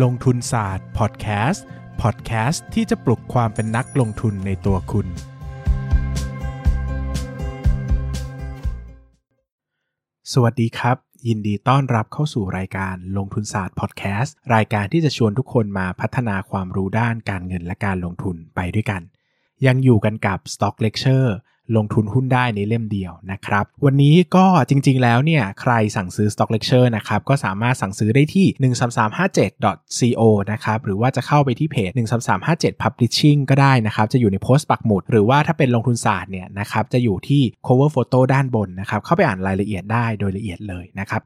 ลงทุนศาสตร์พอดแคสต์พอดแคสต์ที่จะปลุกความเป็นนักลงทุนในตัวคุณ สวัสดีครับ ยินดีต้อนรับเข้าสู่รายการลงทุนศาสตร์พอดแคสต์รายการที่จะชวนทุกคนมาพัฒนาความรู้ด้านการเงินและการลงทุนไปด้วยกัน ยังอยู่กันกับ Stock Lecture ลงทุนหุ้นได้ในเล่มเดียวนะครับ วันนี้ก็จริงๆแล้วเนี่ยใครสั่งซื้อ Stock Lecture นะครับก็สามารถสั่งซื้อได้ที่ 13357.co นะครับหรือว่าจะเข้าไปที่เพจ 13357 Publishing ก็ได้นะครับจะอยู่ในโพสต์ปักหมุด หรือว่าถ้าเป็นลงทุนศาสตร์เนี่ยนะครับจะอยู่ที่ cover photo ด้านบนนะครับเข้าไปอ่านรายละเอียดได้โดยละเอียดเลยนะครับ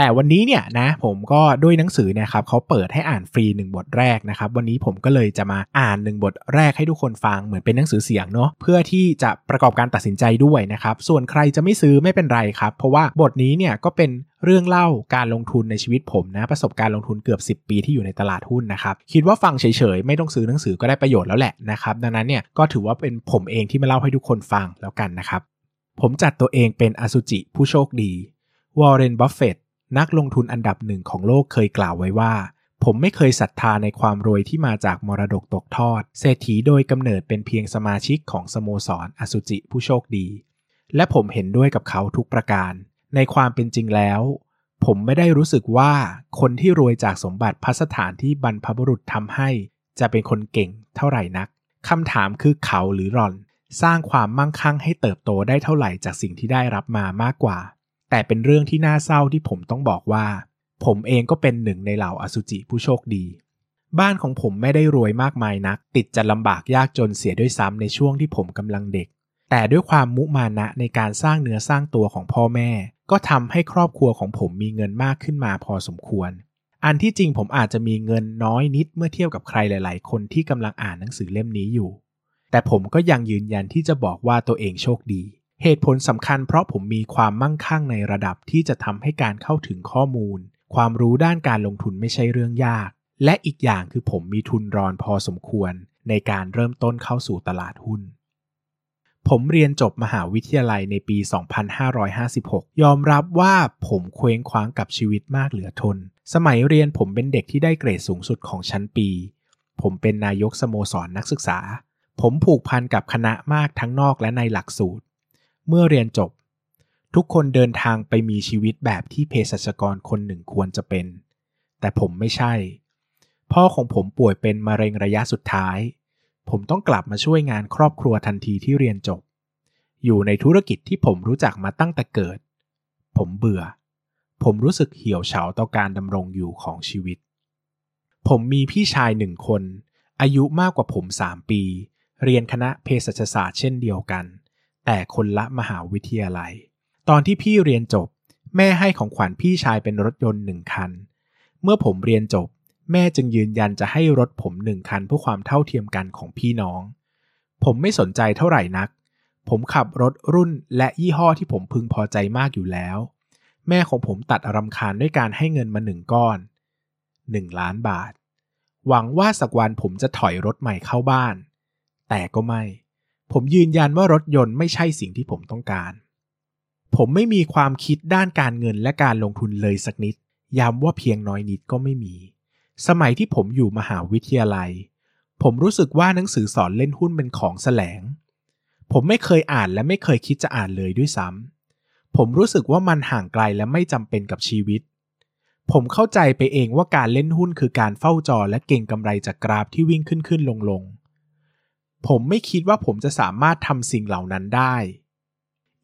แต่วันนี้เนี่ยนะผมก็ด้วยหนังสือเนี่ยครับเขาเปิดให้อ่านฟรี 1 บทแรกนะครับ วันนี้ผมก็เลยจะมาอ่าน 1 บทแรกให้ทุกคนฟังเหมือนเป็นหนังสือเสียงเนาะเพื่อที่จะประกอบการตัดสินใจด้วยนะครับ ส่วนใครจะไม่ซื้อไม่เป็นไรครับ เพราะว่าบทนี้เนี่ยก็เป็นเรื่องเล่าการลงทุนในชีวิตผมนะ ประสบการณ์ลงทุนเกือบ 10 ปีที่อยู่ในตลาดหุ้นนะครับ คิดว่าฟังเฉยๆ ไม่ต้องซื้อหนังสือก็ได้ประโยชน์แล้วแหละนะครับ ดังนั้นเนี่ยก็ถือว่าเป็นผมเองที่มาเล่าให้ทุกคนฟังแล้วกันนะครับ ผมจัดตัวเองเป็นอสุจิผู้โชคดีวอร์เรนบัฟเฟต นักลงทุนอันดับหนึ่งของโลกเคยกล่าวไว้ว่า ผมไม่เคยศรัทธาในความรวยที่มาจากมรดกตกทอด เศรษฐีโดยกำเนิดเป็นเพียงสมาชิกของสโมสรอสุจิผู้โชคดี และผมเห็นด้วยกับเขาทุกประการ ในความเป็นจริงแล้ว ผมไม่ได้รู้สึกว่าคนที่รวยจากสมบัติพัสถานที่บรรพบุรุษทำให้ จะเป็นคนเก่งเท่าไหร่นักคำถามคือเขาหรือรอน สร้างความมั่งคั่งให้เติบโตได้เท่าไหร่จากสิ่งที่ได้รับมามากกว่า แต่เป็นเรื่องที่น่าเศร้าที่ผมต้องบอกว่า ผมเองก็เป็นหนึ่งในเหล่าอสุจิผู้โชคดี บ้านของผมไม่ได้รวยมากมายนัก ติดจะลำบากยากจนเสียด้วยซ้ำในช่วงที่ผมกำลังเด็ก แต่ด้วยความมุมานะในการสร้างเนื้อสร้างตัวของพ่อแม่ ก็ทำให้ครอบครัวของผมมีเงินมากขึ้นมาพอสมควร อันที่จริงผมอาจจะมีเงินน้อยนิดเมื่อเทียบกับใครหลาย ๆ คนที่กำลังอ่านหนังสือเล่มนี้อยู่ แต่ผมก็ยังยืนยันที่จะบอกว่าตัวเองโชคดี เหตุผลสำคัญเพราะผมมีความมั่งคั่งในระดับที่จะทำให้การเข้าถึงข้อมูล ความรู้ด้านการลงทุนไม่ใช่เรื่องยาก และอีกอย่างคือผมมีทุนรอนพอสมควร ในการเริ่มต้นเข้าสู่ตลาดหุ้น ผมเรียนจบมหาวิทยาลัยในปี 2556 ยอมรับว่าผมเคว้งคว้างกับชีวิตมากเหลือทน สมัยเรียนผมเป็นเด็กที่ได้เกรดสูงสุดของชั้นปี ผมเป็นนายกสโมสรนนักศึกษา ผมผูกพันกับคณะมากทั้งนอกและในหลักสูตร เมื่อเรียนจบ ทุกคนเดินทางไปมีชีวิตแบบที่เภสัชกรคนหนึ่งควรจะเป็น แต่ผมไม่ใช่ พ่อของผมป่วยเป็นมะเร็งระยะสุดท้าย ผมต้องกลับมาช่วยงานครอบครัวทันทีที่เรียนจบ อยู่ในธุรกิจที่ผมรู้จักมาตั้งแต่เกิด ผมเบื่อ ผมรู้สึกเหี่ยวเฉาต่อการดำรงอยู่ของชีวิต ผมมีพี่ชายหนึ่งคน อายุมากกว่าผมสามปี เรียนคณะเภสัชศาสตร์เช่นเดียวกัน แต่คนละมหาวิทยาลัย ตอนที่พี่เรียนจบ แม่ให้ของขวัญพี่ชายเป็นรถยนต์หนึ่งคัน เมื่อผมเรียนจบ แม่จึงยืนยันจะให้รถผมหนึ่งคันเพื่อความเท่าเทียมกันของพี่น้อง ผมไม่สนใจเท่าไหร่นัก ผมขับรถรุ่นและยี่ห้อที่ผมพึงพอใจมากอยู่แล้ว แม่ของผมตัดรำคาญด้วยการให้เงินมาหนึ่งก้อนหนึ่งล้านบาท หวังว่าสักวันผมจะถอยรถใหม่เข้าบ้าน แต่ก็ไม่ ผมยืนยันว่ารถยนต์ไม่ใช่สิ่งที่ผมต้องการ ผมไม่มีความคิดด้านการเงินและการลงทุนเลยสักนิด ย้ำว่าเพียงน้อยนิดก็ไม่มี สมัยที่ผมอยู่มหาวิทยาลัย ผมรู้สึกว่าหนังสือสอนเล่นหุ้นเป็นของแสลง ผมไม่เคยอ่านและไม่เคยคิดจะอ่านเลยด้วยซ้ำ ผมรู้สึกว่ามันห่างไกลและไม่จำเป็นกับชีวิต ผมเข้าใจไปเองว่าการเล่นหุ้นคือการเฝ้าจอและเก่งกำไรจากกราฟที่วิ่งขึ้นขึ้นลงลง ผมไม่คิดว่าผมจะสามารถทำสิ่งเหล่านั้นได้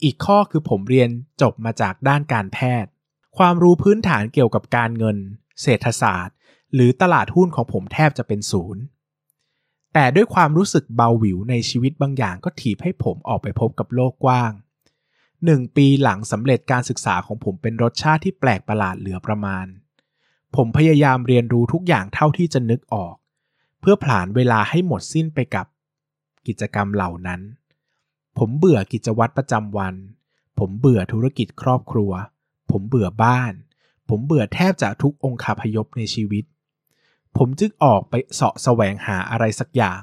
อีกข้อคือผมเรียนจบมาจากด้านการแพทย์ ความรู้พื้นฐานเกี่ยวกับการเงิน เศรษฐศาสตร์ หรือตลาดหุ้นของผมแทบจะเป็นศูนย์ แต่ด้วยความรู้สึกเบาหวิวในชีวิตบางอย่างก็ถีบให้ผมออกไปพบกับโลกกว้างหนึ่งปีหลังสำเร็จการศึกษาของผมเป็นรสชาติที่แปลกประหลาดเหลือประมาณ ผมพยายามเรียนรู้ทุกอย่างเท่าที่จะนึกออก เพื่อผลานเวลาให้หมดสิ้นไปกับ กิจกรรมเหล่านั้น ผมเบื่อกิจวัตรประจำวัน ผมเบื่อธุรกิจครอบครัว ผมเบื่อบ้าน ผมเบื่อแทบจะทุกองคาพยพในชีวิต ผมจึงออกไปเสาะแสวงหาอะไรสักอย่าง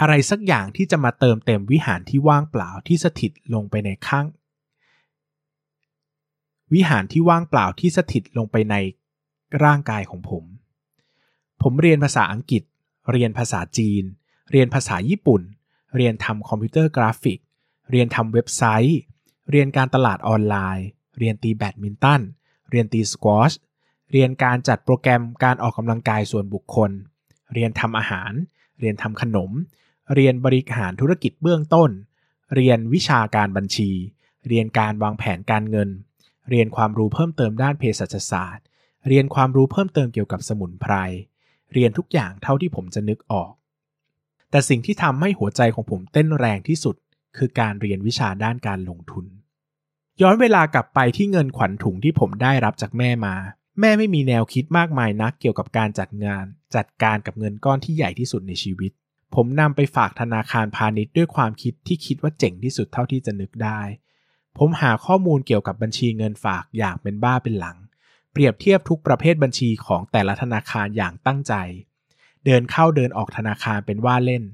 อะไรสักอย่างที่จะมาเติมเต็มวิหารที่ว่างเปล่าที่สถิตลงไปในข้าง วิหารที่ว่างเปล่าที่สถิตลงไปในร่างกายของผม ผมเรียนภาษาอังกฤษ เรียนภาษาจีน เรียนภาษาญี่ปุ่น เรียนทำคอมพิวเตอร์กราฟิก เรียนทำเว็บไซต์ เรียนการตลาดออนไลน์ เรียนตีแบดมินตัน เรียนตีสควอช เรียนการจัดโปรแกรมการออกกำลังกายส่วนบุคคล เรียนทำอาหาร เรียนทำขนม เรียนบริหารธุรกิจเบื้องต้น เรียนวิชาการบัญชี เรียนการวางแผนการเงิน เรียนความรู้เพิ่มเติมด้านเภสัชศาสตร์ เรียนความรู้เพิ่มเติมเกี่ยวกับสมุนไพร เรียนทุกอย่างเท่าที่ผมจะนึกออก แต่สิ่งที่ทำให้หัวใจของผมเต้นแรงที่สุด คือการเรียนวิชาด้านการลงทุน ย้อนเวลากลับไปที่เงินขวัญถุงที่ผมได้รับจากแม่มา แม่ไม่มีแนวคิดมากมายนักเกี่ยวกับการจัดงาน จัดการกับเงินก้อนที่ใหญ่ที่สุดในชีวิต ผมนำไปฝากธนาคารพาณิชย์ด้วยความคิดที่คิดว่าเจ๋งที่สุดเท่าที่จะนึกได้ ผมหาข้อมูลเกี่ยวกับบัญชีเงินฝากอย่างเป็นบ้าเป็นหลัง เปรียบเทียบทุกประเภทบัญชีของแต่ละธนาคารอย่างตั้งใจ เดินเข้าเดินออกธนาคารเป็นว่าเล่น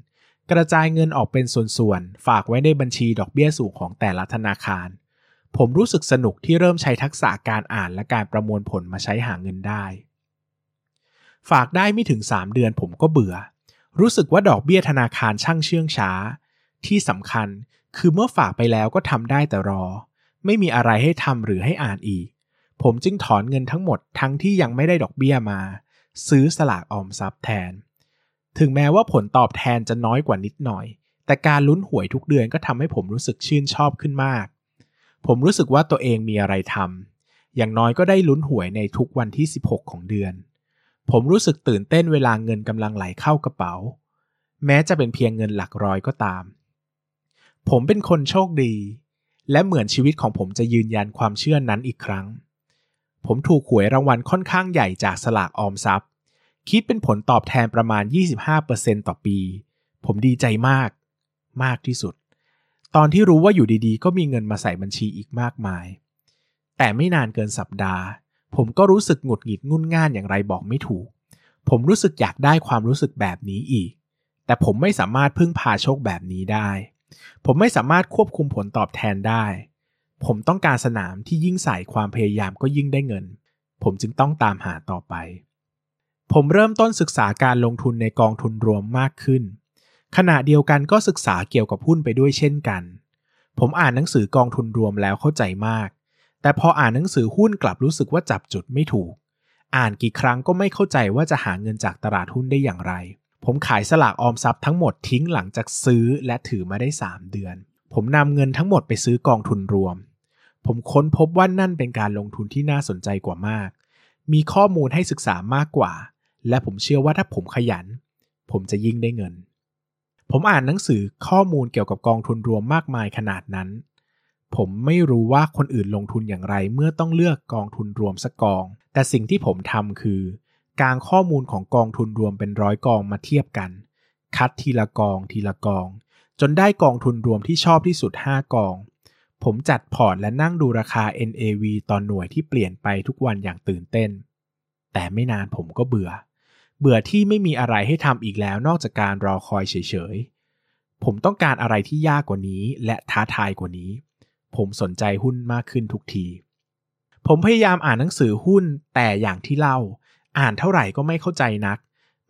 กระจายเงินออกเป็นส่วนๆ ฝากไว้ในบัญชีดอกเบี้ยสูงของแต่ละธนาคาร ผมรู้สึกสนุกที่เริ่มใช้ทักษะการอ่านและการประมวลผลมาใช้หาเงินได้ ฝากได้ไม่ถึง 3 เดือนผมก็เบื่อ รู้สึกว่าดอกเบี้ยธนาคารช่างเชื่องช้า ที่สำคัญคือเมื่อฝากไปแล้วก็ทำได้แต่รอ ไม่มีอะไรให้ทำหรือให้อ่านอีก ผมจึงถอนเงินทั้งหมดทั้งที่ยังไม่ได้ดอกเบี้ยมา ซื้อสลากออมทรัพย์แทน ถึงแม้ว่าผลตอบแทนจะน้อยกว่านิดหน่อย แต่การลุ้นหวยทุกเดือนก็ทำให้ผมรู้สึกชื่นชอบขึ้นมาก ผมรู้สึกว่าตัวเองมีอะไรทำอย่างน้อยก็ได้ลุ้นหวยในทุกวันที่ 16 ของเดือน ผมรู้สึกตื่นเต้นเวลาเงินกำลังไหลเข้ากระเป๋า แม้จะเป็นเพียงเงินหลักร้อยก็ตาม ผมเป็นคนโชคดี และเหมือนชีวิตของผมจะยืนยันความเชื่อนั้นอีกครั้ง ผมถูกหวยรางวัลค่อนข้างใหญ่จากสลากออมทรัพย์ คิดเป็นผลตอบแทนประมาณ 25%ต่อปี ผมดีใจมาก มากที่สุด ตอนที่รู้ว่าอยู่ดีๆ ก็มีเงินมาใส่บัญชีอีกมากมาย แต่ไม่นานเกินสัปดาห์ ผมก็รู้สึกหงุดหงิดงุนง่านอย่างไรบอกไม่ถูก ผมรู้สึกอยากได้ความรู้สึกแบบนี้อีก แต่ผมไม่สามารถพึ่งพาโชคแบบนี้ได้ ผมไม่สามารถควบคุมผลตอบแทนได้ ผมต้องการสนามที่ยิ่งใส่ความพยายามก็ยิ่งได้เงิน ผมจึงต้องตามหาต่อไป ผมเริ่มต้นศึกษาการลงทุนในกองทุนรวมมากขึ้น ขณะเดียวกันก็ศึกษาเกี่ยวกับหุ้นไปด้วยเช่นกัน ผมอ่านหนังสือกองทุนรวมแล้วเข้าใจมาก แต่พออ่านหนังสือหุ้นกลับรู้สึกว่าจับจุดไม่ถูก อ่านกี่ครั้งก็ไม่เข้าใจว่าจะหาเงินจากตลาดหุ้นได้อย่างไร ผมขายสลากออมทรัพย์ทั้งหมดทิ้งหลังจากซื้อและถือมาได้ 3 เดือน ผมนำเงินทั้งหมดไปซื้อกองทุนรวม ผมค้นพบว่านั่นเป็นการลงทุนที่น่าสนใจกว่ามาก มีข้อมูลให้ศึกษามากกว่า และผมเชื่อว่าถ้าผมขยัน ผมจะยิ่งได้เงิน ผมอ่านหนังสือข้อมูลเกี่ยวกับกองทุนรวมมากมายขนาดนั้น ผมไม่รู้ว่าคนอื่นลงทุนอย่างไรเมื่อต้องเลือกกองทุนรวมสักกอง แต่สิ่งที่ผมทำคือ การข้อมูลของกองทุนรวมเป็นร้อยกองมาเทียบกัน คัดทีละกองทีละกอง จนได้กองทุนรวมที่ชอบที่สุด 5 กอง ผมจัดพอร์ตและนั่งดูราคา NAV ตอนหน่วยที่เปลี่ยนไปทุกวันอย่างตื่นเต้น แต่ไม่นานผมก็เบื่อ เบื่อที่ไม่มีอะไรให้ทำอีกแล้วนอกจากการรอคอยเฉยๆ ผมต้องการอะไรที่ยากกว่านี้และท้าทายกว่านี้ ผมสนใจหุ้นมากขึ้นทุกที ผมพยายามอ่านหนังสือหุ้นแต่อย่างที่เล่า อ่านเท่าไหร่ก็ไม่เข้าใจนัก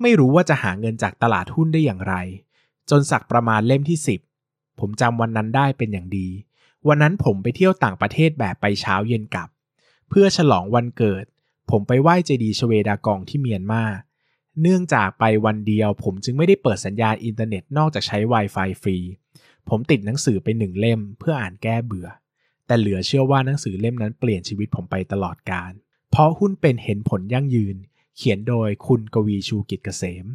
ไม่รู้ว่าจะหาเงินจากตลาดหุ้นได้อย่างไร จนสักประมาณเล่มที่ 10 ผมจำวันนั้นได้เป็นอย่างดี วันนั้นผมไปเที่ยวต่างประเทศแบบไปเช้าเย็นกลับ เพื่อฉลองวันเกิด ผมไปไหว้เจดีย์ชเวดากองที่เมียนมา เนื่องจากไปวันเดียว ผมจึงไม่ได้เปิดสัญญาณอินเทอร์เน็ตนอกจากใช้ Wi-Fi ฟรี ผมติดหนังสือไปหนึ่งเล่มเพื่ออ่านแก้เบื่อ แต่เหลือเชื่อว่าหนังสือเล่มนั้นเปลี่ยนชีวิตผมไปตลอดกาลเพราะหุ้นเป็นเห็นผลยั่งยืน เขียนโดยคุณกวีชูกิจเกษม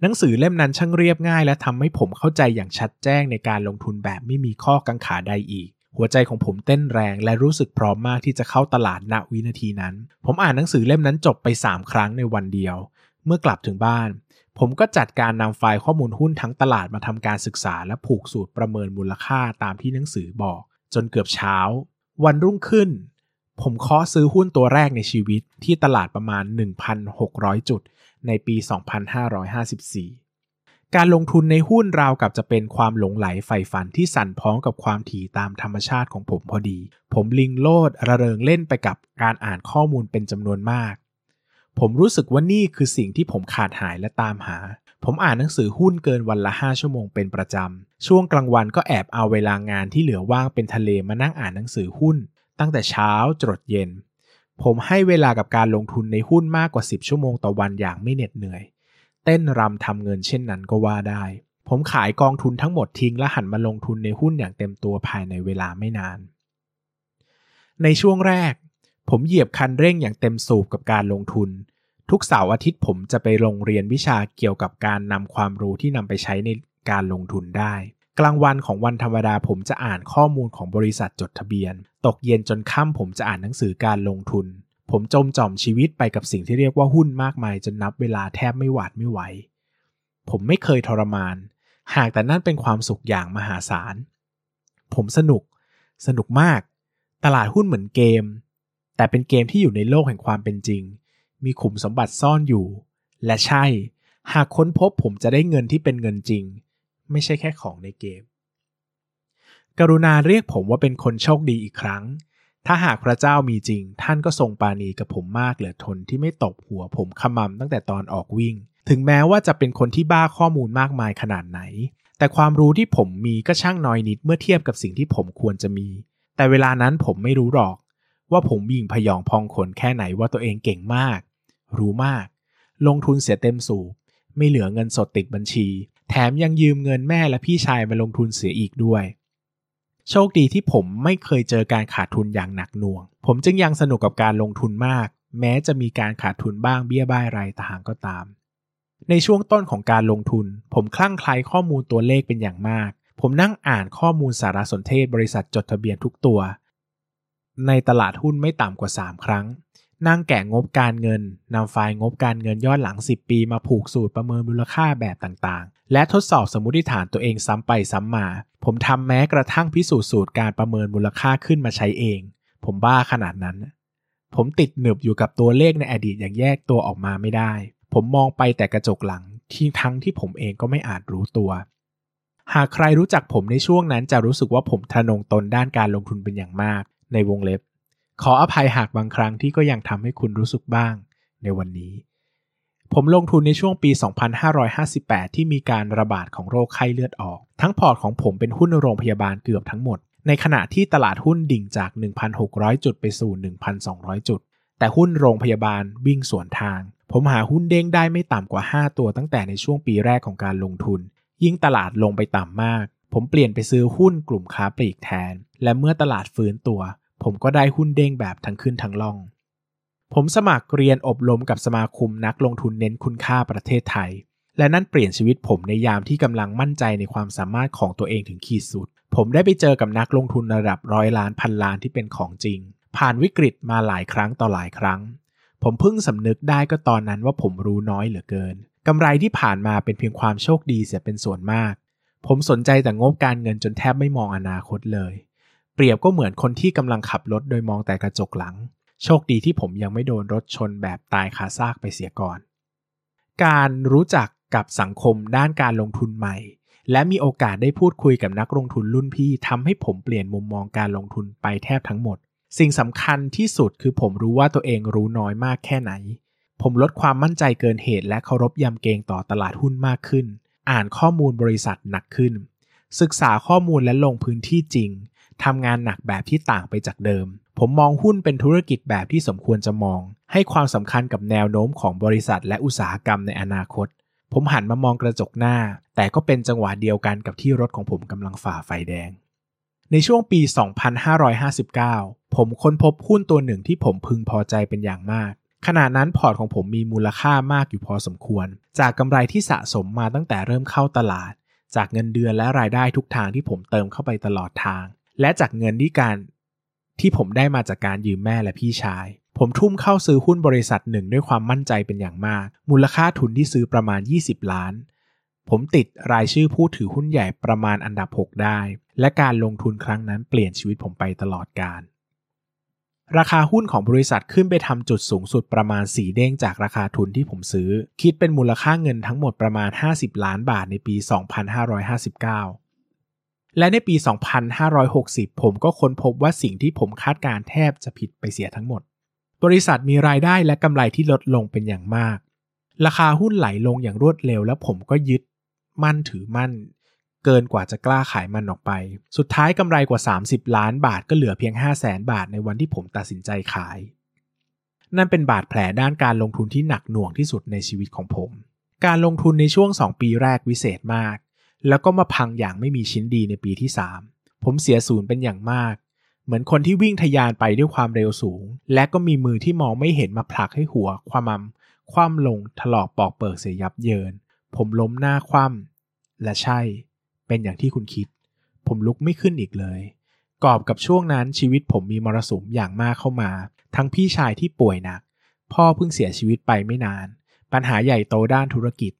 หนังสือเล่มนั้นช่างเรียบง่ายและทำให้ผมเข้าใจอย่างชัดแจ้งในการลงทุนแบบไม่มีข้อกังขาใดอีก หัวใจของผมเต้นแรงและรู้สึกพร้อมมากที่จะเข้าตลาดณวินาทีนั้น ผมอ่านหนังสือเล่มนั้นจบไป 3 ครั้งในวันเดียว เมื่อกลับถึงบ้าน ผมก็จัดการนำไฟล์ข้อมูลหุ้นทั้งตลาดมาทำการศึกษาและผูกสูตรประเมินมูลค่าตามที่หนังสือบอก จนเกือบเช้า วันรุ่งขึ้น ผมเคาะซื้อหุ้นตัวแรกในชีวิตที่ตลาดประมาณ 1,600 จุด ในปี 2554 การลงทุนในหุ้นราวกับจะเป็นความหลงไหลใฝ่ฝันที่สั่นพ้องกับความถี่ตามธรรมชาติของผมพอดี ผมลิงโลดระเริงเล่นไปกับการอ่านข้อมูลเป็นจำนวนมาก ผมรู้สึกว่านี่คือสิ่งที่ผมขาดหายและตามหา ผมอ่านหนังสือหุ้นเกินวันละ 5 ชั่วโมงเป็นประจำ ช่วงกลางวันก็แอบเอาเวลางานที่เหลือว่างเป็นทะเลมานั่งอ่านหนังสือหุ้น ตั้งแต่เช้าจดเย็น ผมให้เวลากับการลงทุนในหุ้นมากกว่า 10 ชั่วโมงต่อวันอย่างไม่เหน็ดเหนื่อย เต้นรำทำเงินเช่นนั้นก็ว่าได้ ผมขายกองทุนทั้งหมดทิ้งและหันมาลงทุนในหุ้นอย่างเต็มตัวภายในเวลาไม่นาน ในช่วงแรก ผมเหยียบคันเร่งอย่างเต็มสูบกับการลงทุน ทุกเสาร์อาทิตย์ผมจะไปลงเรียนวิชาเกี่ยวกับการนำความรู้ที่นำไปใช้ในการลงทุนได้ กลางวันของวันธรรมดาผมจะอ่านข้อมูลของบริษัทจดทะเบียน ตกเย็นจนค่ำผมจะอ่านหนังสือการลงทุน ผมจมจอมชีวิตไปกับสิ่งที่เรียกว่าหุ้นมากมายจนนับเวลาแทบไม่หวาดไม่ไหว ผมไม่เคยทรมาน หากแต่นั่นเป็นความสุขอย่างมหาศาล ผมสนุก สนุกมาก ตลาดหุ้นเหมือนเกม แต่เป็นเกมที่อยู่ในโลกแห่งความเป็นจริง มีขุมสมบัติซ่อนอยู่ และใช่ หากค้นพบผมจะได้เงินที่เป็นเงินจริง ไม่ใช่แค่ของในเกม กรุณาเรียกผมว่าเป็นคนโชคดีอีกครั้ง ถ้าหากพระเจ้ามีจริง ท่านก็ทรงปาณีกับผมมากเหลือทนที่ไม่ตบหัวผมขมำตั้งแต่ตอนออกวิ่ง ถึงแม้ว่าจะเป็นคนที่บ้าข้อมูลมากมายขนาดไหน แต่ความรู้ที่ผมมีก็ช่างน้อยนิดเมื่อเทียบกับสิ่งที่ผมควรจะมี แต่เวลานั้นผมไม่รู้หรอก ว่าผมวิ่งพยองพองขนแค่ไหนว่าตัวเองเก่งมาก รู้มาก ลงทุนเสียเต็มสูบไม่เหลือเงินสดติดบัญชี แถมยังยืมเงินแม่และพี่ชายมาลงทุนเสียอีกด้วย โชคดีที่ผมไม่เคยเจอการขาดทุนอย่างหนักหน่วง ผมจึงยังสนุกกับการลงทุนมาก แม้จะมีการขาดทุนบ้างเบี้ยบ้ายรายต่างก็ตาม ในช่วงต้นของการลงทุน ผมคลั่งไคล้ข้อมูลตัวเลขเป็นอย่างมาก ผมนั่งอ่านข้อมูลสารสนเทศบริษัทจดทะเบียนทุกตัว ในตลาดหุ้นไม่ต่ำกว่า 3 ครั้ง นั่งแกะงบการเงินนำไฟล์งบการเงินย้อนหลัง 10 ปีมาผูกสูตรประเมินมูลค่าแบบต่างๆ และทดสอบสมมติฐานตัวเองซ้ำไปซ้ำมา ผมทำแม้กระทั่งพิสูจน์สูตรการประเมินมูลค่าขึ้นมาใช้เอง ผมบ้าขนาดนั้น ผมติดหนึบอยู่กับตัวเลขในอดีตอย่างแยกตัวออกมาไม่ได้ ผมมองไปแต่กระจกหลังที่ทั้งที่ผมเองก็ไม่อาจรู้ตัว หากใครรู้จักผมในช่วงนั้นจะรู้สึกว่าผมทะนงตนด้านการลงทุนเป็นอย่างมาก ในวงเล็บ ขออภัยหากบางครั้งที่ก็ยังทำให้คุณรู้สึกบ้าง ในวันนี้ ผมลงทุนในช่วงปี 2558 ที่มีการระบาดของโรคไข้เลือดออก ทั้งพอร์ตของผมเป็นหุ้นโรงพยาบาลเกือบทั้งหมด ในขณะที่ตลาดหุ้นดิ่งจาก 1,600 จุดไปสู่ 1,200 จุด แต่หุ้นโรงพยาบาลวิ่งสวนทาง ผมหาหุ้นเด้งได้ไม่ต่ำกว่า 5 ตัวตั้งแต่ในช่วงปีแรกของการลงทุน ยิ่งตลาดลงไปต่ำมาก ผมเปลี่ยนไปซื้อหุ้นกลุ่มค้าปลีกแทน และเมื่อตลาดฟื้นตัว ผมก็ได้หุ้นเด้งแบบทั้งขึ้นทั้งล่อง ผมสมัครเรียนอบรมกับสมาคมนักลงทุนเน้นคุณค่าประเทศไทย และนั่นเปลี่ยนชีวิตผมในยามที่กำลังมั่นใจในความสามารถของตัวเองถึงขีดสุด ผมได้ไปเจอกับนักลงทุนระดับร้อยล้านพันล้านที่เป็นของจริง ผ่านวิกฤตมาหลายครั้งต่อหลายครั้ง ผมเพิ่งสำนึกได้ก็ตอนนั้นว่าผมรู้น้อยเหลือเกินกำไรที่ผ่านมาเป็นเพียงความโชคดีเสียเป็นส่วนมาก ผมสนใจแต่งบการเงินจนแทบไม่มองอนาคตเลย เปรียบก็เหมือนคนที่กำลังขับรถโดยมองแต่กระจกหลัง โชคดีที่ผมยังไม่โดนรถชนแบบตายคาซากไปเสียก่อน การรู้จักกับสังคมด้านการลงทุนใหม่ และมีโอกาสได้พูดคุยกับนักลงทุนรุ่นพี่ทำให้ผมเปลี่ยนมุมมองการลงทุนไปแทบทั้งหมด สิ่งสำคัญที่สุดคือผมรู้ว่าตัวเองรู้น้อยมากแค่ไหน ผมลดความมั่นใจเกินเหตุและเคารพยำเกรงต่อตลาดหุ้นมากขึ้น อ่านข้อมูลบริษัทหนักขึ้น ศึกษาข้อมูลและลงพื้นที่จริงทำงานหนักแบบที่ต่างไปจากเดิม ผมมองหุ้นเป็นธุรกิจแบบที่สมควรจะมอง ให้ความสำคัญกับแนวโน้มของบริษัทและอุตสาหกรรมในอนาคต ผมหันมามองกระจกหน้า แต่ก็เป็นจังหวะเดียวกันกับที่รถของผมกำลังฝ่าไฟแดง ในช่วงปี 2559 ผมค้นพบหุ้นตัวหนึ่งที่ผมพึงพอใจเป็นอย่างมาก ขณะนั้นพอร์ตของผมมีมูลค่ามากอยู่พอสมควร จากกำไรที่สะสมมาตั้งแต่เริ่มเข้าตลาด จากเงินเดือนและรายได้ทุกทางที่ผมเติมเข้าไปตลอดทางและจากเงินที่การ ที่ผมได้มาจากการยืมแม่และพี่ชาย ผมทุ่มเข้าซื้อหุ้นบริษัทหนึ่งด้วยความมั่นใจเป็นอย่างมาก มูลค่าทุนที่ซื้อประมาณ 20 ล้าน ผมติดรายชื่อผู้ถือหุ้นใหญ่ประมาณอันดับ 6 ได้ และการลงทุนครั้งนั้นเปลี่ยนชีวิตผมไปตลอดการราคาหุ้นของบริษัทขึ้นไปทำจุดสูงสุดประมาณสีเด้งจากราคาทุนที่ผมซื้อ คิดเป็นมูลค่าเงินทั้งหมดประมาณ 50 ล้านบาทในปี 2559 และในปี 2560 ผมก็ค้นพบว่าสิ่งที่ผมคาดการแทบจะผิดไปเสียทั้งหมด บริษัทมีรายได้และกำไรที่ลดลงเป็นอย่างมาก ราคาหุ้นไหลลงอย่างรวดเร็ว แล้วผมก็ยึดมั่นถือมั่น เกินกว่าจะกล้าขายมันออกไป สุดท้ายกำไรกว่า 30 ล้านบาทก็เหลือเพียง 5 0 0แสนบาทในวันที่ผมตัดสินใจขาย นั่นเป็นบาดแผลด้านการลงทุนที่หนักหน่วงที่สุดในชีวิตของผม การลงทุนในช่วง 2 ปีแรกวิเศษมาก แล้วก็มาพังอย่างไม่มีชิ้นดีในปีที่ 3 ผมเสียศูนย์เป็นอย่างมาก เหมือนคนที่วิ่งทยานไปด้วยความเร็วสูง และก็มีมือที่มองไม่เห็นมาผลักให้หัว ความมคว่ำลงถลอกปอกเปิกเสียยับเยิน ผมล้มหน้าคว่ำและใช่ เป็นอย่างที่คุณคิด ผมลุกไม่ขึ้นอีกเลย กอบกับช่วงนั้นชีวิตผมมีมรสุมอย่างมากเข้ามา ทั้งพี่ชายที่ป่วยหนัก พ่อเพิ่งเสียชีวิตไปไม่นาน ปัญหาใหญ่โตด้านธุรกิจ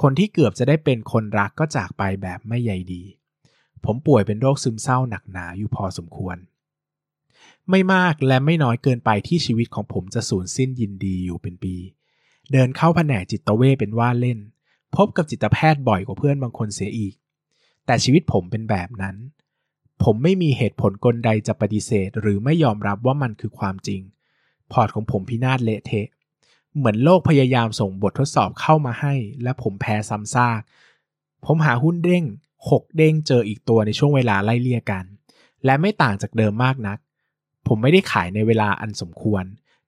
คนที่เกือบจะได้เป็นคนรักก็จากไปแบบไม่ใยดี ผมป่วยเป็นโรคซึมเศร้าหนักหนาอยู่พอสมควร ไม่มากและไม่น้อยเกินไปที่ชีวิตของผมจะสูญสิ้นยินดีอยู่เป็นปี เดินเข้าแผนกจิตเวชเป็นว่าเล่น พบกับจิตแพทย์บ่อยกว่าเพื่อนบางคนเสียอีก แต่ชีวิตผมเป็นแบบนั้น ผมไม่มีเหตุผลกลใดจะปฏิเสธ หรือไม่ยอมรับว่ามันคือความจริง พอร์ตของผมพินาศเละเทะ เหมือนโลกพยายามส่งบททดสอบเข้ามาให้ และผมแพ้ซ้ำซาก ผมหาหุ้นเด้งหกเด้งเจออีกตัวในช่วงเวลาไล่เลี่ยกัน และไม่ต่างจากเดิมมากนัก ผมไม่ได้ขายในเวลาอันสมควร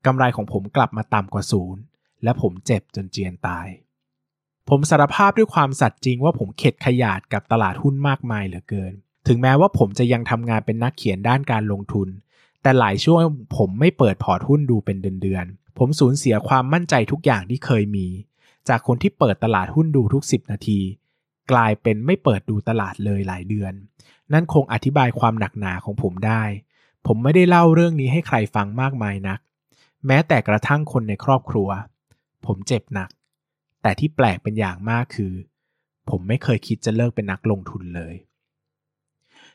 กำไรของผมกลับมาต่ำกว่าศูนย์และผมเจ็บจนเจียนตาย ผมสารภาพด้วยความสัตย์จริงว่าผมเข็ดขยาดกับตลาดหุ้นมากมายเหลือเกิน ถึงแม้ว่าผมจะยังทำงานเป็นนักเขียนด้านการลงทุน แต่หลายช่วงผมไม่เปิดพอร์ตหุ้นดูเป็นเดือนๆ ผมสูญเสียความมั่นใจทุกอย่างที่เคยมี จากคนที่เปิดตลาดหุ้นดูทุก 10 นาที กลายเป็นไม่เปิดดูตลาดเลยหลายเดือน นั่นคงอธิบายความหนักหนาของผมได้ ผมไม่ได้เล่าเรื่องนี้ให้ใครฟังมากมายนัก แม้แต่กระทั่งคนในครอบครัว ผมเจ็บหนัก แต่ที่แปลกเป็นอย่างมากคือ ผมไม่เคยคิดจะเลิกเป็นนักลงทุนเลย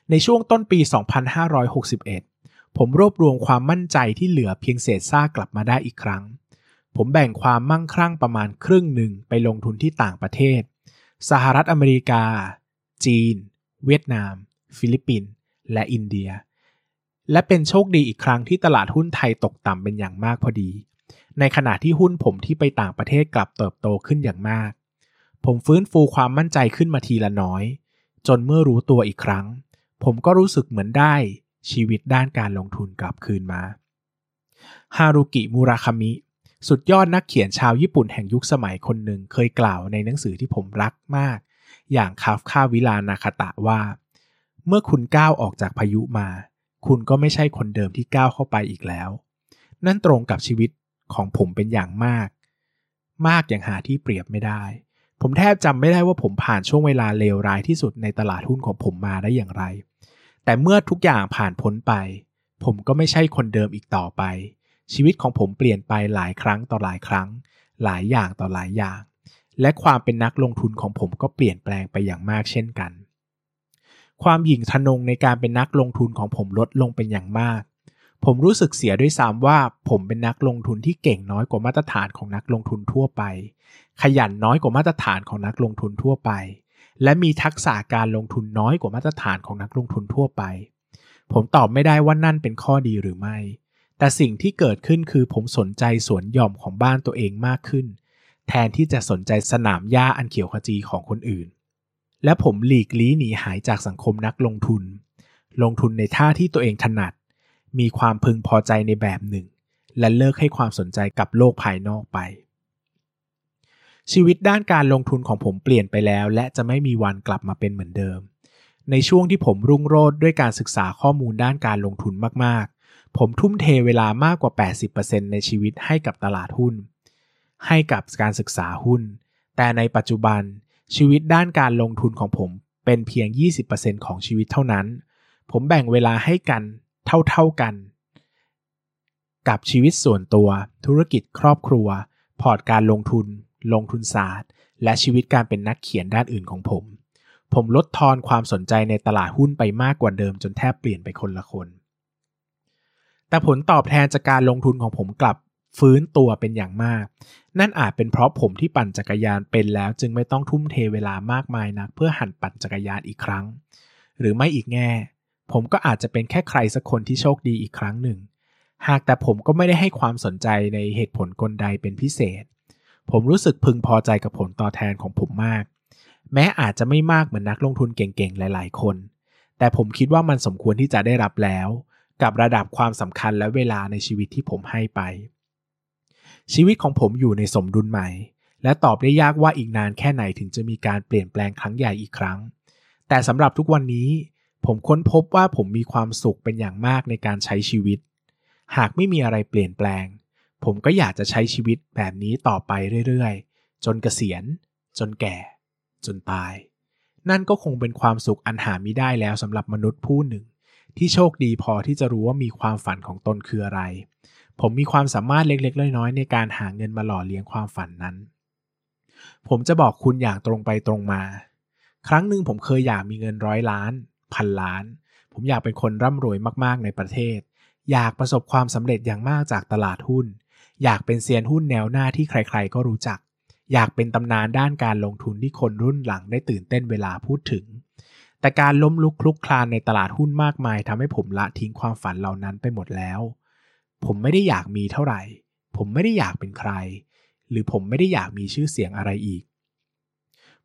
ในช่วงต้นปี 2561 ผมรวบรวมความมั่นใจที่เหลือเพียงเศษซากกลับมาได้อีกครั้ง ผมแบ่งความมั่งคั่งประมาณครึ่งหนึ่งไปลงทุนที่ต่างประเทศ สหรัฐอเมริกา จีน เวียดนาม ฟิลิปปินส์และอินเดีย และเป็นโชคดีอีกครั้งที่ตลาดหุ้นไทยตกต่ำเป็นอย่างมากพอดี ในขณะที่หุ้นผมที่ไปต่างประเทศกลับเติบโตขึ้นอย่างมาก ผมฟื้นฟูความมั่นใจขึ้นมาทีละน้อย จนเมื่อรู้ตัวอีกครั้ง ผมก็รู้สึกเหมือนได้ ชีวิตด้านการลงทุนกลับคืนมาฮารุกิมูราคามิ สุดยอดนักเขียนชาวญี่ปุ่นแห่งยุคสมัยคนหนึ่งเคยกล่าวในหนังสือที่ผมรักมาก อย่างคาฟคาวิลานาคาตะว่า เมื่อคุณก้าวออกจากพายุมา คุณก็ไม่ใช่คนเดิมที่ก้าวเข้าไปอีกแล้ว นั่นตรงกับชีวิตของผมเป็นอย่างมาก มากอย่างหาที่เปรียบไม่ได้ ผมแทบจำไม่ได้ว่าผมผ่านช่วงเวลาเลวร้ายที่สุดในตลาดหุ้นของผมมาได้อย่างไร แต่เมื่อทุกอย่างผ่านพ้นไป ผมก็ไม่ใช่คนเดิมอีกต่อไป ชีวิตของผมเปลี่ยนไปหลายครั้งต่อหลายครั้ง หลายอย่างต่อหลายอย่าง และความเป็นนักลงทุนของผมก็เปลี่ยนแปลงไปอย่างมากเช่นกัน ความหยิ่งทะนงในการเป็นนักลงทุนของผมลดลงเป็นอย่างมาก ผมรู้สึกเสียด้วยซ้ำว่าผมเป็นนักลงทุนที่เก่งน้อยกว่ามาตรฐานของนักลงทุนทั่วไป ขยันน้อยกว่ามาตรฐานของนักลงทุนทั่วไป และมีทักษะการลงทุนน้อยกว่ามาตรฐานของนักลงทุนทั่วไป ผมตอบไม่ได้ว่านั่นเป็นข้อดีหรือไม่ แต่สิ่งที่เกิดขึ้นคือผมสนใจสวนหย่อมของบ้านตัวเองมากขึ้น แทนที่จะสนใจสนามหญ้าอันเขียวขจีของคนอื่น และผมหลีกลี้หนีหายจากสังคมนักลงทุน ลงทุนในท่าที่ตัวเองถนัด มีความพึงพอใจในแบบหนึ่ง และเลิกให้ความสนใจกับโลกภายนอกไป ชีวิตด้านการลงทุนของผมเปลี่ยนไปแล้ว และจะไม่มีวันกลับมาเป็นเหมือนเดิม ในช่วงที่ผมรุ่งโรจน์ด้วยการศึกษาข้อมูลด้านการลงทุนมากๆ ผมทุ่มเทเวลามากกว่า 80%ในชีวิตให้กับตลาดหุ้น ให้กับการศึกษาหุ้น แต่ในปัจจุบันชีวิตด้านการลงทุนของผมเป็นเพียง 20%ของชีวิตเท่านั้น ผมแบ่งเวลาให้กันเท่าๆกัน กับชีวิตส่วนตัว ธุรกิจครอบครัว พอร์ตการลงทุน ลงทุนศาสตร์ และชีวิตการเป็นนักเขียนด้านอื่นของผม ผมลดทอนความสนใจในตลาดหุ้นไปมากกว่าเดิมจนแทบเปลี่ยนไปคนละคน แต่ผลตอบแทนจากการลงทุนของผมกลับฟื้นตัวเป็นอย่างมาก นั่นอาจเป็นเพราะผมที่ปั่นจักรยานเป็นแล้วจึงไม่ต้องทุ่มเทเวลามากมายนัก เพื่อหันปั่นจักรยานอีกครั้ง หรือไม่อีกแง่ ผมก็อาจจะเป็นแค่ใครสักคนที่โชคดีอีกครั้งหนึ่ง หากแต่ผมก็ไม่ได้ให้ความสนใจในเหตุผลกลใดเป็นพิเศษ ผมรู้สึกพึงพอใจกับผลตอบแทนของผมมาก แม้อาจจะไม่มากเหมือนนักลงทุนเก่งๆ หลายๆ คน แต่ผมคิดว่ามันสมควรที่จะได้รับแล้ว กับระดับความสำคัญและเวลาในชีวิตที่ผมให้ไป ชีวิตของผมอยู่ในสมดุลใหม่ และตอบได้ยากว่าอีกนานแค่ไหนถึงจะมีการเปลี่ยนแปลงครั้งใหญ่อีกครั้ง แต่สำหรับทุกวันนี้ ผมค้นพบว่าผมมีความสุขเป็นอย่างมากในการใช้ชีวิต หากไม่มีอะไรเปลี่ยนแปลง ผมก็อยากจะใช้ชีวิตแบบนี้ต่อไปเรื่อยๆ จนเกษียณ จนแก่ จนตาย นั่นก็คงเป็นความสุขอันหาไม่ได้แล้วสำหรับมนุษย์ผู้หนึ่ง ที่โชคดีพอที่จะรู้ว่ามีความฝันของตนคืออะไร ผมมีความสามารถเล็กๆ น้อยๆ ในการหาเงินมาหล่อเลี้ยงความฝันนั้น ผมจะบอกคุณอย่างตรงไปตรงมา ครั้งหนึ่งผมเคยอยากมีเงินร้อยล้าน พันล้าน ผมอยากเป็นคนร่ำรวยมากๆในประเทศ อยากประสบความสำเร็จอย่างมากจากตลาดหุ้น อยากเป็นเซียนหุ้นแนวหน้าที่ใครๆ ก็รู้จัก อยากเป็นตำนานด้านการลงทุนที่คนรุ่นหลังได้ตื่นเต้นเวลาพูดถึง แต่การล้มลุกคลุกคลานในตลาดหุ้นมากมายทำให้ผมละทิ้งความฝันเหล่านั้นไปหมดแล้ว ผมไม่ได้อยากมีเท่าไหร่ ผมไม่ได้อยากเป็นใคร หรือผมไม่ได้อยากมีชื่อเสียงอะไรอีก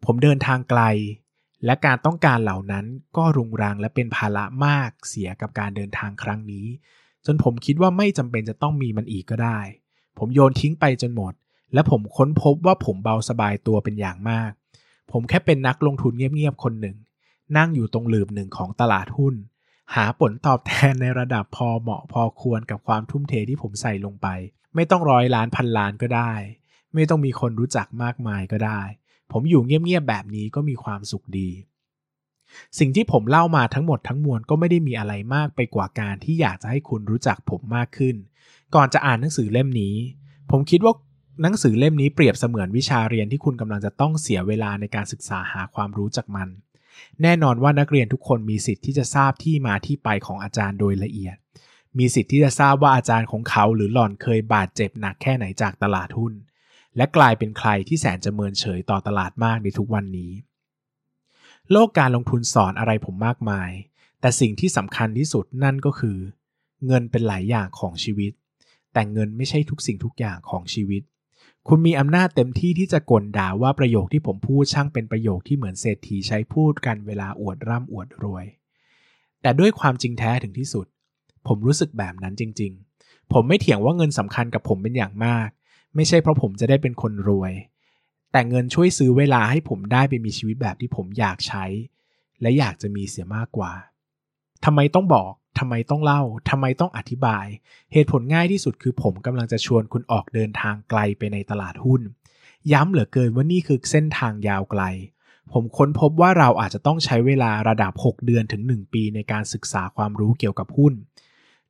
ผมเดินทางไกล และการต้องการเหล่านั้นก็รุงรังและเป็นภาระมากเสียกับการเดินทางครั้งนี้ จนผมคิดว่าไม่จำเป็นจะต้องมีมันอีกก็ได้ ผมโยนทิ้งไปจนหมด และผมค้นพบว่าผมเบาสบายตัวเป็นอย่างมาก ผมแค่เป็นนักลงทุนเงียบๆคนหนึ่ง นั่งอยู่ตรงหลืบหนึ่งของตลาดหุ้น หาผลตอบแทนในระดับพอเหมาะพอควรกับความทุ่มเทที่ผมใส่ลงไป ไม่ต้องร้อยล้านพันล้านก็ได้ ไม่ต้องมีคนรู้จักมากมายก็ได้ ผมอยู่เงียบๆแบบนี้ก็มีความสุขดีสิ่งที่ผมเล่ามาทั้งหมดทั้งมวลก็ไม่ได้มีอะไรมากไปกว่าการที่อยากจะให้คุณรู้จักผมมากขึ้น ก่อนจะอ่านหนังสือเล่มนี้ ผมคิดว่าหนังสือเล่มนี้เปรียบเสมือนวิชาเรียนที่คุณกำลังจะต้องเสียเวลาในการศึกษาหาความรู้จากมัน แน่นอนว่านักเรียนทุกคนมีสิทธิ์ที่จะทราบที่มาที่ไปของอาจารย์โดยละเอียด มีสิทธิ์ที่จะทราบว่าอาจารย์ของเขาหรือหล่อนเคยบาดเจ็บหนักแค่ไหนจากตลาดหุ้น และกลายเป็นใครที่แสนจะเมินเฉยต่อตลาดมากในทุกวันนี้ โลกการลงทุนสอนอะไรผมมากมาย แต่สิ่งที่สำคัญที่สุดนั่นก็คือ เงินเป็นหลายอย่างของชีวิต แต่เงินไม่ใช่ทุกสิ่งทุกอย่างของชีวิต คุณมีอำนาจเต็มที่ที่จะกลด่าว่าประโยคที่ผมพูดช่างเป็นประโยคที่เหมือนเศรษฐีใช้พูดกันเวลาอวดร่ำอวดรวย แต่ด้วยความจริงแท้ถึงที่สุด ผมรู้สึกแบบนั้นจริง ๆ ผมไม่เถียงว่าเงินสำคัญกับผมเป็นอย่างมาก ไม่ใช่เพราะผมจะได้เป็นคนรวย แต่เงินช่วยซื้อเวลาให้ผมได้ไปมีชีวิตแบบที่ผมอยากใช้ และอยากจะมีเสียมากกว่าทำไมต้องบอก ทำไมต้องเล่าทำไมต้องอธิบาย เหตุผลง่ายที่สุดคือผมกำลังจะชวนคุณออกเดินทางไกลไปในตลาดหุ้น ย้ำเหลือเกินว่านี่คือเส้นทางยาวไกล ผมค้นพบว่าเราอาจจะต้องใช้เวลาระดับ 6 เดือนถึง 1 ปีในการศึกษาความรู้เกี่ยวกับหุ้น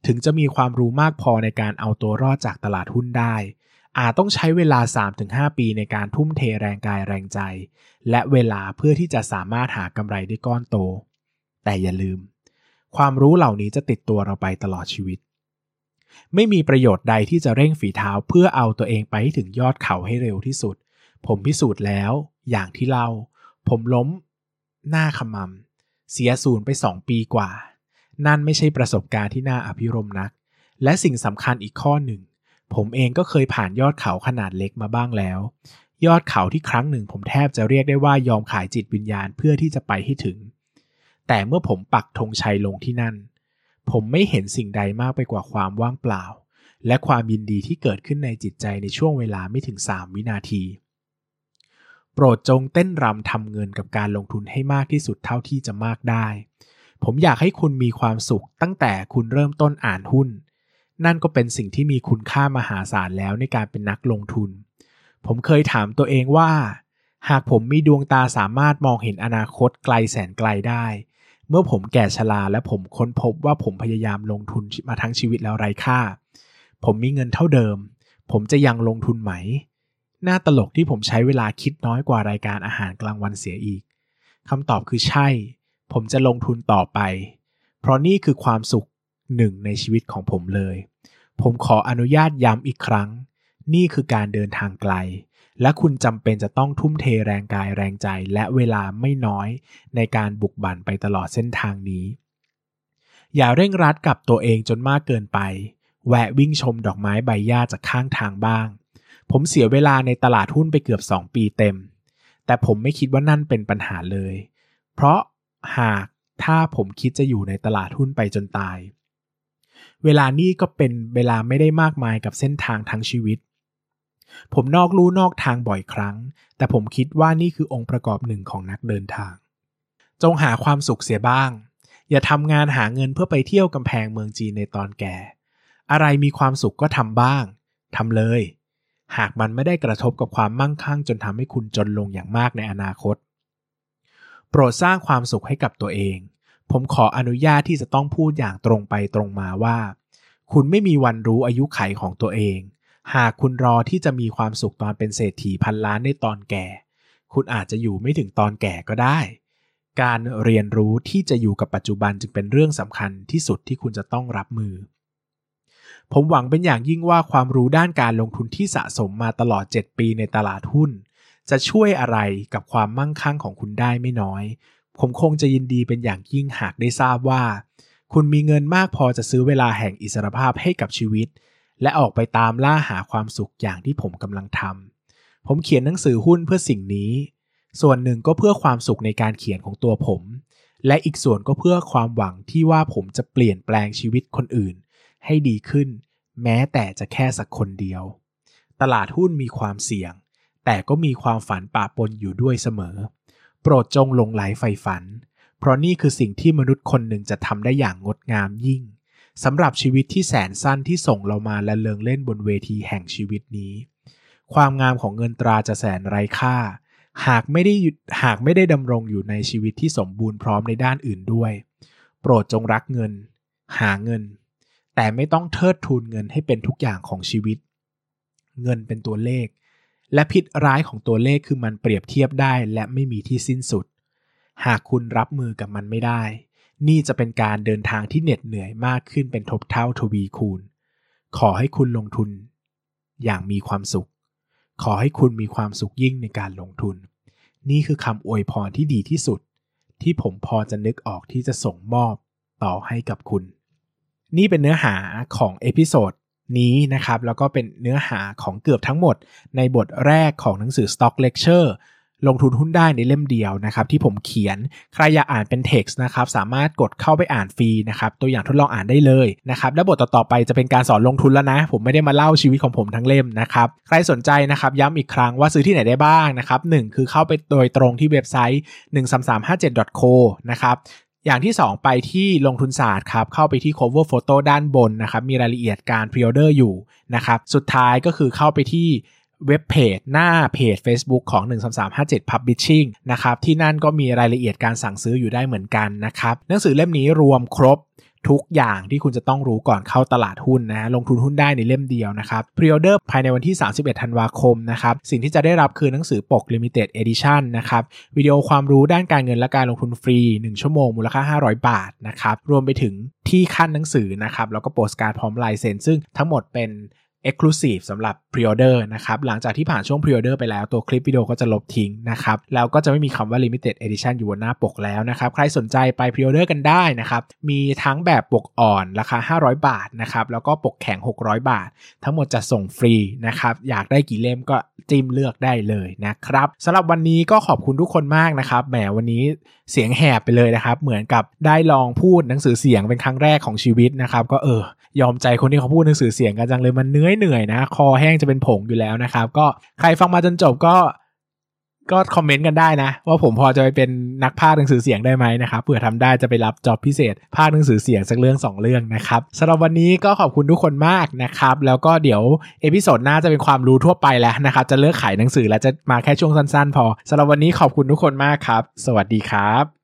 ถึงจะมีความรู้มากพอในการเอาตัวรอดจากตลาดหุ้นได้ อาจต้องใช้เวลา 3-5 ปีในการทุ่มเทแรงกายแรงใจ และเวลาเพื่อที่จะสามารถหากำไรได้ก้อนโต แต่อย่าลืม ความรู้เหล่านี้จะติดตัวเราไปตลอดชีวิต ไม่มีประโยชน์ใดที่จะเร่งฝีเท้าเพื่อเอาตัวเองไปถึงยอดเขาให้เร็วที่สุด ผมพิสูจน์แล้ว อย่างที่เล่า ผมล้ม หน้าขมำเสียศูนย์ไปสองปีกว่า นั่นไม่ใช่ประสบการณ์ที่น่าอภิรมนัก และสิ่งสำคัญอีกข้อหนึ่ง ผมเองก็เคยผ่านยอดเขาขนาดเล็กมาบ้างแล้ว ยอดเขาที่ครั้งหนึ่งผมแทบจะเรียกได้ว่ายอมขายจิตวิญญาณเพื่อที่จะไปให้ถึง แต่เมื่อผมปักธงชัยลงที่นั่น ผมไม่เห็นสิ่งใดมากไปกว่าความว่างเปล่า และความยินดีที่เกิดขึ้นในจิตใจในช่วงเวลาไม่ถึง 3 วินาที โปรดจงเต้นรำทำเงินกับการลงทุนให้มากที่สุดเท่าที่จะมากได้ ผมอยากให้คุณมีความสุขตั้งแต่คุณเริ่มต้นอ่านหุ้น นั่นก็เป็นสิ่งที่มีคุณค่ามหาศาลแล้วในการเป็นนักลงทุน ผมเคยถามตัวเองว่า หากผมมีดวงตาสามารถมองเห็นอนาคตไกลแสนไกลได้ เมื่อผมแก่ชราและผมค้นพบว่าผมพยายามลงทุนมาทั้งชีวิตแล้วไร้ค่า ผมมีเงินเท่าเดิม ผมจะยังลงทุนไหม น่าตลกที่ผมใช้เวลาคิดน้อยกว่ารายการอาหารกลางวันเสียอีกคำตอบคือใช่ ผมจะลงทุนต่อไป เพราะนี่คือความสุขหนึ่งในชีวิตของผมเลย ผมขออนุญาตย้ำอีกครั้ง นี่คือการเดินทางไกล และคุณจำเป็นจะต้องทุ่มเทแรงกายแรงใจ และเวลาไม่น้อยในการบุกบั่นไปตลอดเส้นทางนี้ อย่าเร่งรัดกับตัวเองจนมากเกินไป แวะวิ่งชมดอกไม้ใบหญ้าจากข้างทางบ้าง ผมเสียเวลาในตลาดหุ้นไปเกือบ 2 ปีเต็ม แต่ผมไม่คิดว่านั่นเป็นปัญหาเลย เพราะหากถ้าผมคิดจะอยู่ในตลาดหุ้นไปจนตาย เวลานี้ก็เป็นเวลาไม่ได้มากมายกับเส้นทางทั้งชีวิต ผมนอกลู่นอกทางบ่อยครั้ง แต่ผมคิดว่านี่คือองค์ประกอบหนึ่งของนักเดินทาง จงหาความสุขเสียบ้าง อย่าทำงานหาเงินเพื่อไปเที่ยวกำแพงเมืองจีนในตอนแก่ อะไรมีความสุขก็ทำบ้างทำเลย หากมันไม่ได้กระทบกับความมั่งคั่ง จนทำให้คุณจนลงอย่างมากในอนาคต โปรดสร้างความสุขให้กับตัวเอง ผมขออนุญาตที่จะต้องพูดอย่างตรงไปตรงมาว่า คุณไม่มีวันรู้อายุไขของตัวเอง หากคุณรอที่จะมีความสุขตอนเป็นเศรษฐีพันล้านในตอนแก่ คุณอาจจะอยู่ไม่ถึงตอนแก่ก็ได้ การเรียนรู้ที่จะอยู่กับปัจจุบันจึงเป็นเรื่องสำคัญที่สุดที่คุณจะต้องรับมือ ผมหวังเป็นอย่างยิ่งว่าความรู้ด้านการลงทุนที่สะสมมาตลอด 7 ปีในตลาดหุ้น จะช่วยอะไรกับความมั่งคั่งของคุณได้ไม่น้อย ผมคงจะยินดีเป็นอย่างยิ่งหากได้ทราบว่า คุณมีเงินมากพอจะซื้อเวลาแห่งอิสรภาพให้กับชีวิต และออกไปตามล่าหาความสุขอย่างที่ผมกำลังทำผมเขียนหนังสือหุ้นเพื่อสิ่งนี้ ส่วนหนึ่งก็เพื่อความสุขในการเขียนของตัวผม และอีกส่วนก็เพื่อความหวังที่ว่าผมจะเปลี่ยนแปลงชีวิตคนอื่น ให้ดีขึ้น แม้แต่จะแค่สักคนเดียว ตลาดหุ้นมีความเสี่ยง แต่ก็มีความฝันปะปนอยู่ด้วยเสมอ โปรดจงลงไหลไฟฝัน เพราะนี่คือสิ่งที่มนุษย์คนหนึ่งจะทำได้อย่างงดงามยิ่ง สำหรับชีวิตที่แสนสั้นที่ส่งเรามาและเลงเล่นบนเวทีแห่งชีวิตนี้ ความงามของเงินตราจะแสนไร้ค่า หากไม่ได้หากไม่ได้ดำรงอยู่ในชีวิตที่สมบูรณ์พร้อมในด้านอื่นด้วย โปรดจงรักเงิน หาเงิน แต่ไม่ต้องเทิดทูนเงินให้เป็นทุกอย่างของชีวิต เงินเป็นตัวเลข และพิษร้ายของตัวเลขคือมันเปรียบเทียบได้และไม่มีที่สิ้นสุด หากคุณรับมือกับมันไม่ได้ นี่จะเป็นการเดินทางที่เหน็ดเหนื่อยมากขึ้นเป็นทบเท่าทวีคูณ ขอให้คุณลงทุน อย่างมีความสุข ขอให้คุณมีความสุขยิ่งในการลงทุน นี่คือคำอวยพรที่ดีที่สุด ที่ผมพอจะนึกออกที่จะส่งมอบต่อให้กับคุณ นี่เป็นเนื้อหาของ episode นี้นะครับ แล้วก็เป็นเนื้อหาของเกือบทั้งหมดในบทแรกของหนังสือ Stock Lecture ลงทุนหุ้นได้ในเล่มเดียวนะครับที่ผมเขียนใครอยากอ่านเป็น text นะครับสามารถกดเข้าไปอ่านฟรีนะครับตัวอย่างทดลองอ่านได้เลยนะครับและบทต่อๆไปจะเป็นการสอนลงทุนแล้วนะ ผมไม่ได้มาเล่าชีวิตของผมทั้งเล่มนะครับใครสนใจนะครับย้ำอีกครั้งว่าซื้อที่ไหนได้บ้างนะครับก็คือเข้าไปโดยตรงที่เว็บไซต์ 13357.co นะครับอย่างที่ 2 ไปที่ลงทุนศาสตร์ครับ เข้าไปที่ cover photo ด้านบนนะครับ มีรายละเอียดการ pre-order อยู่นะครับ สุดท้ายก็คือเข้าไปที่ เว็บเพจหน้าเพจ Facebook ของ 13357 Publishing นะครับที่นั่นก็มีรายละเอียดการสั่งซื้ออยู่ได้เหมือนกันนะครับหนังสือเล่มนี้รวมครบทุกอย่างที่คุณจะต้องรู้ก่อนเข้าตลาดหุ้นนะ ลงทุนหุ้นได้ในเล่มเดียวนะครับพรีออเดอร์ภายในวันที่ 31 ธันวาคมนะครับ สิ่งที่จะได้รับคือหนังสือปก Limited Edition นะครับ วิดีโอความรู้ด้านการเงินและการลงทุนฟรี 1 ชั่วโมง มูลค่า 500 บาทนะครับ รวมไปถึงที่ขั้นหนังสือนะครับ แล้วก็โปสการ์ดพร้อมลายเซ็นซึ่งทั้งหมดเป็น Exclusive สำหรับ Pre-order นะครับ หลังจากที่ผ่านช่วง Pre-order ไปแล้วตัวคลิปวิดีโอก็จะลบทิ้งนะครับ แล้วก็จะไม่มีคำว่า Limited Edition อยู่บนหน้าปกแล้วนะครับ ใครสนใจไป Pre-order กันได้นะครับ มีทั้งแบบปกอ่อนราคา 500 บาทนะครับ แล้วก็ปกแข็ง 600 บาท ทั้งหมดจะส่งฟรีนะครับ อยากได้กี่เล่มก็จิ้มเลือกได้เลยนะครับสำหรับวันนี้ก็ขอบคุณทุกคนมากนะครับแหมวันนี้เสียงแหบไปเลยนะครับ เหมือนกับได้ลองพูดหนังสือเสียงเป็นครั้งแรกของชีวิตนะครับก็เออยอมใจคนที่เขาพูดหนังสือเสียงกันจังเลยมันเนื้อยเหนื่อยนะ คอแห้งจะเป็นผงอยู่แล้วนะครับ ก็ใครฟังมาจนจบก็ก็คอมเมนต์กันได้นะ ว่าผมพอจะไปเป็นนักพากย์หนังสือเสียงได้ไหมนะครับเผื่อทำได้จะไปรับจอบพิเศษพากย์หนังสือเสียงสักเรื่อง 2 เรื่องนะครับสำหรับวันนี้ก็ขอบคุณทุกคนมากนะครับ แล้วก็เดี๋ยวepisode หน้าจะเป็นความรู้ทั่วไปแล้วนะครับ จะเลิกขายหนังสือแล้วจะมาแค่ช่วงสั้นๆ พอสำหรับวันนี้ขอบคุณทุกคนมากครับ สวัสดีครับ